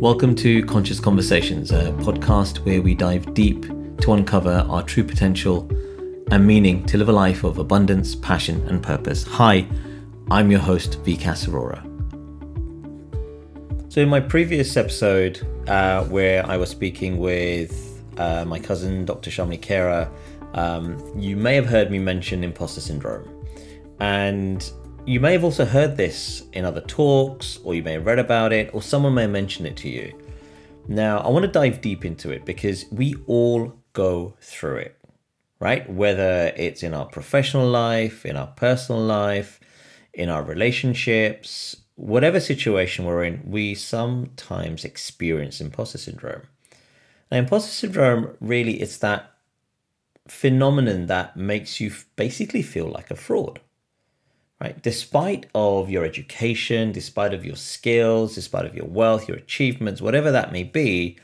Welcome to Conscious Conversations, a podcast where we dive deep to uncover our true potential and meaning to live a life of abundance, passion, and purpose. Hi, I'm your host, Vikas Arora. So, in my previous episode, uh, where I was speaking with uh, my cousin, Dr. Shamini Kera, um, you may have heard me mention imposter syndrome. And you may have also heard this in other talks, or you may have read about it, or someone may have mentioned it to you. Now, I want to dive deep into it because we all go through it, right? Whether it's in our professional life, in our personal life, in our relationships, whatever situation we're in, we sometimes experience imposter syndrome. Now, imposter syndrome really it's that phenomenon that makes you basically feel like a fraud right? Despite of your education despite of your skills despite of your wealth your achievements whatever that may be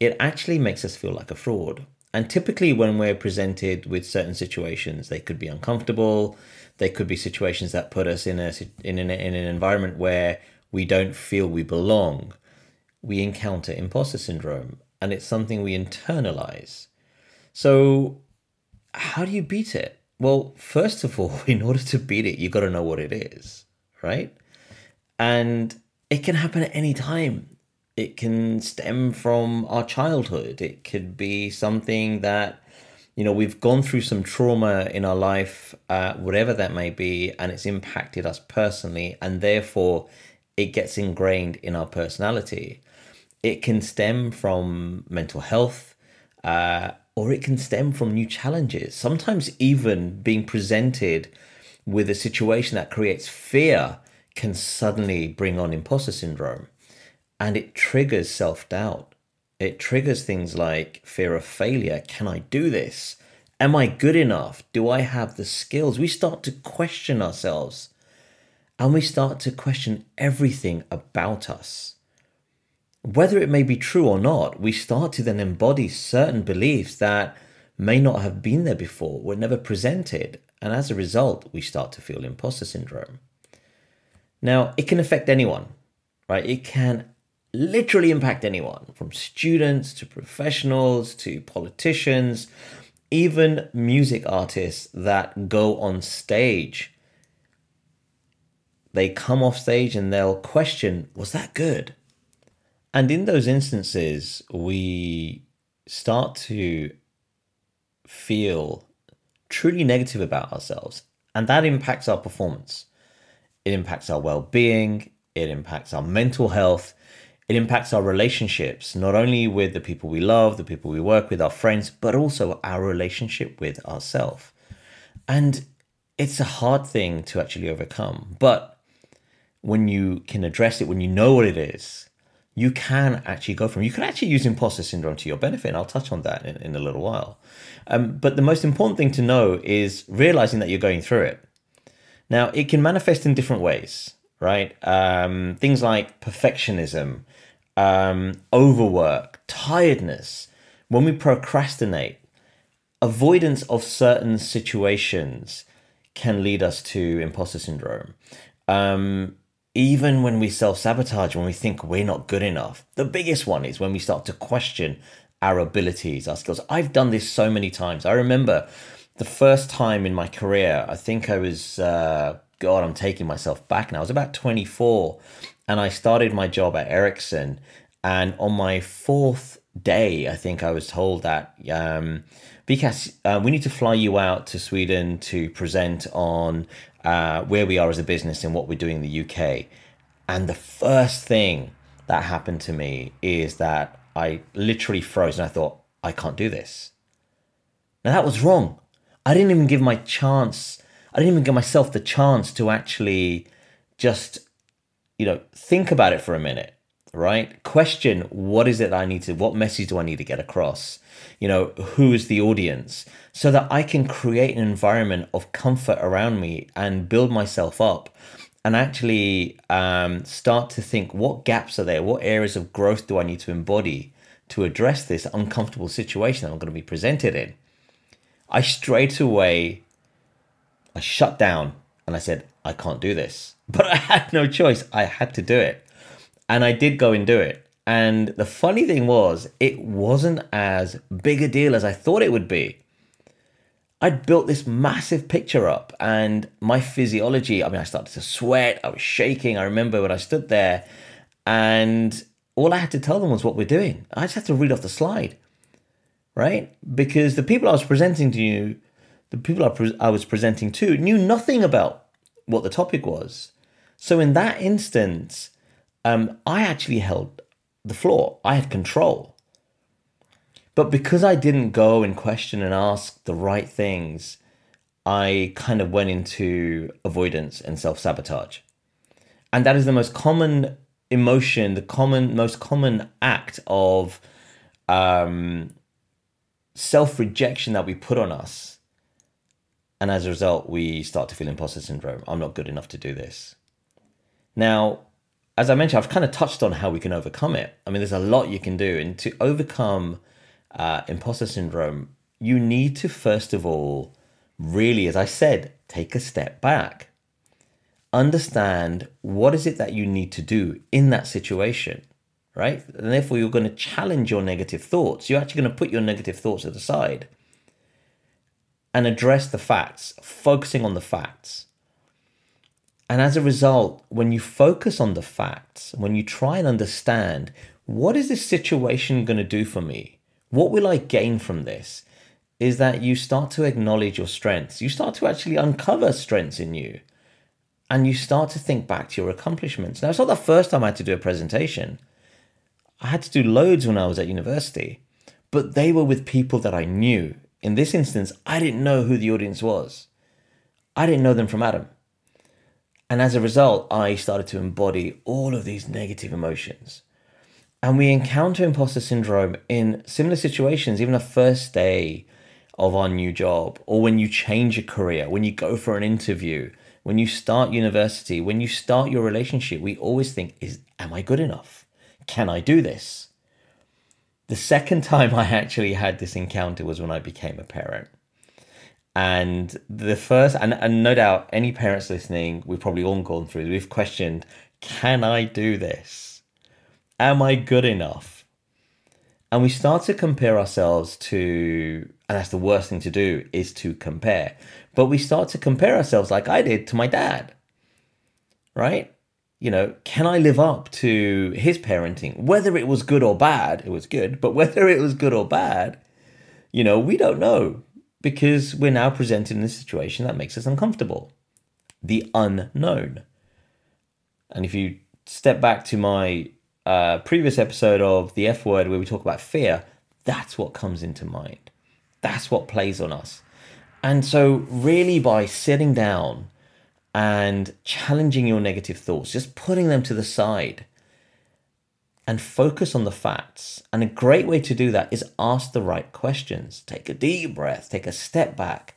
it actually makes us feel like a fraud. And typically when we're presented with certain situations they could be uncomfortable. They could be situations that put us in a in an, in an environment where we don't feel we belong. We encounter imposter syndrome and it's something we internalize. So how do you beat it well, first of all, in order to beat it, you got to know what it is, right? And it can happen at any time. It can stem from our childhood. It could be something that, you know, we've gone through some trauma in our life, uh, whatever that may be, and it's impacted us personally, and therefore it gets ingrained in our personality. It can stem from mental health. Uh, or it can stem from new challenges. Sometimes, even being presented with a situation that creates fear can suddenly bring on imposter syndrome and it triggers self doubt. It triggers things like fear of failure. Can I do this? Am I good enough? Do I have the skills? We start to question ourselves and we start to question everything about us whether it may be true or not, we start to then embody certain beliefs that may not have been there before, were never presented, and as a result, we start to feel imposter syndrome. Now, it can affect anyone, right? It can literally impact anyone from students to professionals to politicians, even music artists that go on stage. They come off stage and they'll question, was that good? And in those instances, we start to feel truly negative about ourselves. And that impacts our performance. It impacts our well being, it impacts our mental health, it impacts our relationships, not only with the people we love, the people we work with, our friends, but also our relationship with ourselves. And it's a hard thing to actually overcome. But when you can address it, when you know what it is, you can actually go from you can actually use imposter syndrome to your benefit and i'll touch on that in, in a little while. Um, but the most important thing to know is realizing that you're going through it. Now it can manifest in different ways right? Um, things like perfectionism um, overwork tiredness. When we procrastinate avoidance of certain situations can lead us to imposter syndrome. Um, even when we self sabotage, when we think we're not good enough, the biggest one is when we start to question our abilities, our skills. I've done this so many times. I remember the first time in my career, I think I was, uh, God, I'm taking myself back now. I was about 24 and I started my job at Ericsson. And on my fourth day, I think I was told that um, uh, we need to fly you out to Sweden to present on uh, where we are as a business and what we're doing in the UK. And the first thing that happened to me is that I literally froze and I thought, I can't do this. Now that was wrong. I didn't even give my chance, I didn't even give myself the chance to actually just, you know, think about it for a minute right? Question what is it that I need to, what message do I need to get across? You know, who is the audience? So that I can create an environment of comfort around me and build myself up and actually um, start to think what gaps are there? What areas of growth do I need to embody to address this uncomfortable situation that I'm going to be presented in? I straight away, I shut down and I said, I can't do this. But I had no choice. I had to do it and I did go and do it. And the funny thing was, it wasn't as big a deal as I thought it would be. I'd built this massive picture up, and my physiology I mean, I started to sweat, I was shaking. I remember when I stood there, and all I had to tell them was what we're doing. I just had to read off the slide, right? Because the people I was presenting to you, the people I, pre- I was presenting to, knew nothing about what the topic was. So in that instance, um, I actually held the floor. I had control. But because I didn't go and question and ask the right things, I kind of went into avoidance and self sabotage. And that is the most common emotion, the common, most common act of um, self rejection that we put on us. And as a result, we start to feel imposter syndrome. I'm not good enough to do this. Now, as I mentioned, I've kind of touched on how we can overcome it. I mean, there's a lot you can do. And to overcome uh, imposter syndrome, you need to, first of all, really, as I said, take a step back. Understand what is it that you need to do in that situation, right? And therefore, you're going to challenge your negative thoughts. You're actually going to put your negative thoughts to the side and address the facts, focusing on the facts. And as a result, when you focus on the facts, when you try and understand what is this situation going to do for me? What will I gain from this? Is that you start to acknowledge your strengths. You start to actually uncover strengths in you. And you start to think back to your accomplishments. Now, it's not the first time I had to do a presentation. I had to do loads when I was at university, but they were with people that I knew. In this instance, I didn't know who the audience was. I didn't know them from Adam. And as a result, I started to embody all of these negative emotions. And we encounter imposter syndrome in similar situations, even the first day of our new job, or when you change your career, when you go for an interview, when you start university, when you start your relationship, we always think, is am I good enough? Can I do this? The second time I actually had this encounter was when I became a parent. And the first, and, and no doubt, any parents listening, we've probably all gone through, we've questioned, can I do this? Am I good enough? And we start to compare ourselves to, and that's the worst thing to do, is to compare. But we start to compare ourselves, like I did, to my dad, right? You know, can I live up to his parenting? Whether it was good or bad, it was good, but whether it was good or bad, you know, we don't know because we're now presented in a situation that makes us uncomfortable. The unknown. And if you step back to my uh, previous episode of the F word where we talk about fear, that's what comes into mind. That's what plays on us. And so, really, by sitting down and challenging your negative thoughts, just putting them to the side, and focus on the facts. And a great way to do that is ask the right questions. Take a deep breath, take a step back,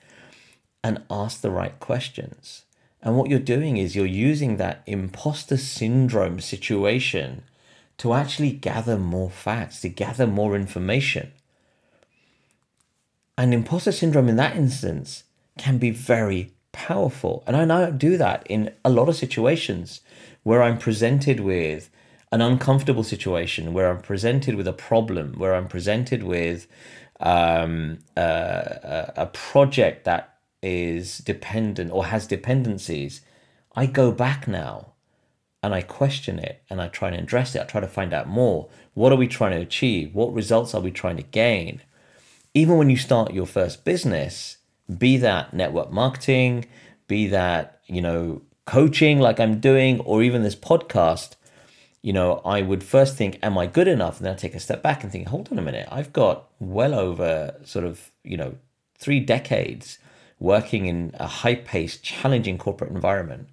and ask the right questions. And what you're doing is you're using that imposter syndrome situation to actually gather more facts, to gather more information. And imposter syndrome in that instance can be very powerful. And I now do that in a lot of situations where I'm presented with an uncomfortable situation where I'm presented with a problem, where I'm presented with um, a, a project that is dependent or has dependencies, I go back now and I question it and I try and address it. I try to find out more. What are we trying to achieve? What results are we trying to gain? Even when you start your first business, be that network marketing, be that, you know, coaching like I'm doing, or even this podcast, you know, I would first think, am I good enough? And then I take a step back and think, hold on a minute, I've got well over sort of, you know, three decades working in a high paced, challenging corporate environment.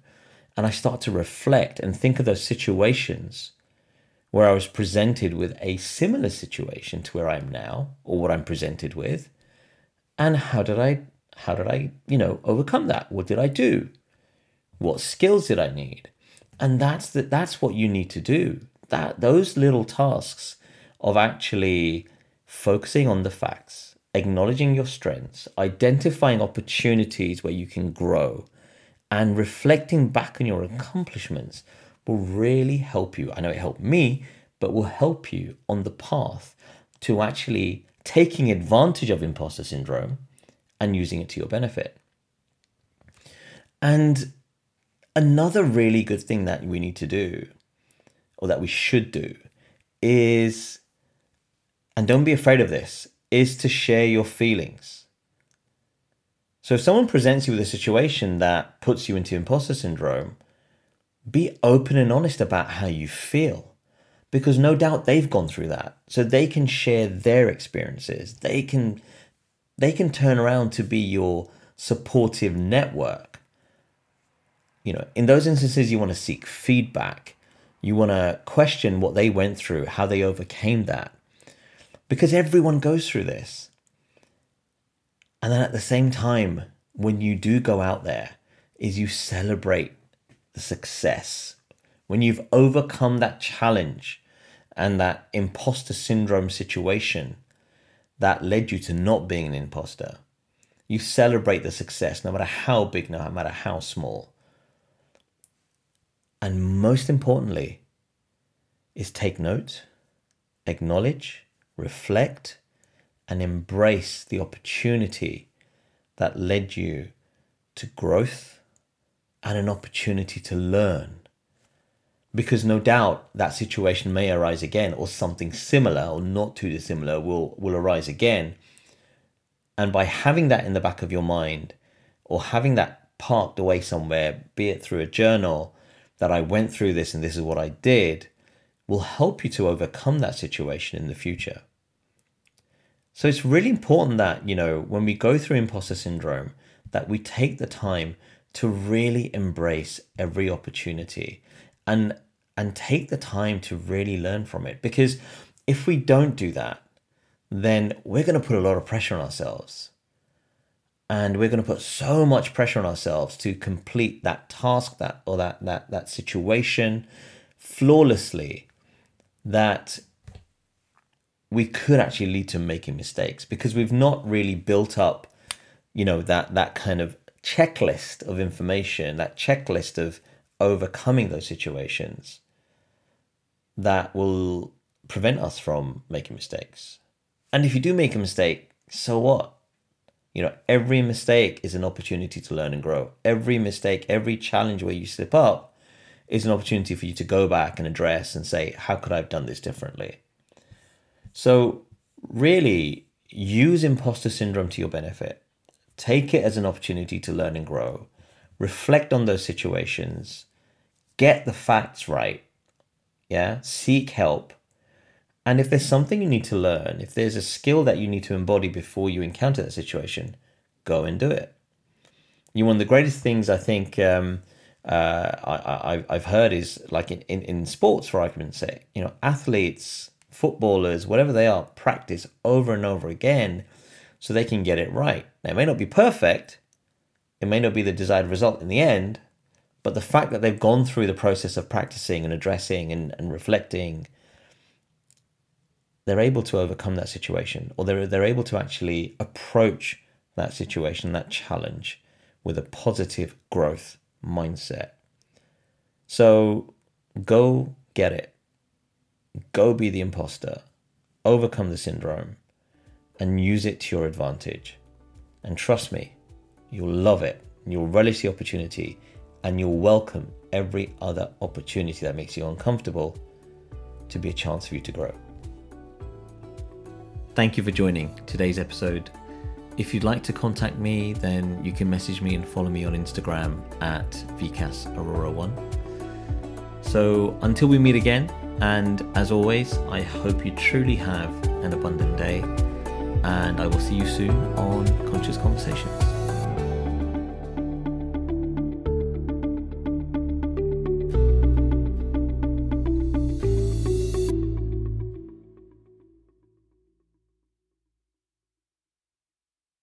And I start to reflect and think of those situations where I was presented with a similar situation to where I am now or what I'm presented with. And how did I, how did I, you know, overcome that? What did I do? What skills did I need? And that's the, that's what you need to do that those little tasks of actually focusing on the facts acknowledging your strengths identifying opportunities where you can grow and reflecting back on your accomplishments will really help you i know it helped me but will help you on the path to actually taking advantage of imposter syndrome and using it to your benefit. And another really good thing that we need to do, or that we should do, is, and don't be afraid of this, is to share your feelings. So if someone presents you with a situation that puts you into imposter syndrome, be open and honest about how you feel because no doubt they've gone through that. So they can share their experiences. They can they can turn around to be your supportive network you know in those instances you want to seek feedback. You want to question what they went through how they overcame that. Because everyone goes through this. And then at the same time when you do go out there is you celebrate the success. When you've overcome that challenge and that imposter syndrome situation that led you to not being an imposter, you celebrate the success, no matter how big, no matter how small. And most importantly, is take note, acknowledge, reflect, and embrace the opportunity that led you to growth and an opportunity to learn. Because no doubt that situation may arise again or something similar or not too dissimilar will will arise again. And by having that in the back of your mind or having that parked away somewhere be it through a journal that I went through this and this is what I did will help you to overcome that situation in the future. So it's really important that you know when we go through imposter syndrome that we take the time to really embrace every opportunity and and take the time to really learn from it. Because if we don't do that then we're going to put a lot of pressure on ourselves and we're going to put so much pressure on ourselves to complete that task that or that that that situation flawlessly that we could actually lead to making mistakes because we've not really built up you know that that kind of checklist of information that checklist of overcoming those situations that will prevent us from making mistakes. And if you do make a mistake, so what? You know, every mistake is an opportunity to learn and grow. Every mistake, every challenge where you slip up is an opportunity for you to go back and address and say, how could I have done this differently? So, really, use imposter syndrome to your benefit. Take it as an opportunity to learn and grow. Reflect on those situations get the facts right. Yeah, seek help. And if there's something you need to learn, if there's a skill that you need to embody before you encounter that situation, go and do it. You one of the greatest things I think um, uh, I, have heard is like in, in, in sports, for argument's sake, you know, athletes, footballers, whatever they are, practice over and over again so they can get it right. Now, it may not be perfect, it may not be the desired result in the end, but the fact that they've gone through the process of practicing and addressing and, and reflecting, they're able to overcome that situation or they're, they're able to actually approach that situation, that challenge with a positive growth mindset. So go get it. Go be the imposter. Overcome the syndrome and use it to your advantage. And trust me, you'll love it. You'll relish the opportunity and you'll welcome every other opportunity that makes you uncomfortable to be a chance for you to grow. Thank you for joining today's episode. If you'd like to contact me, then you can message me and follow me on Instagram at vcasaurora1. So until we meet again, and as always, I hope you truly have an abundant day, and I will see you soon on Conscious Conversations.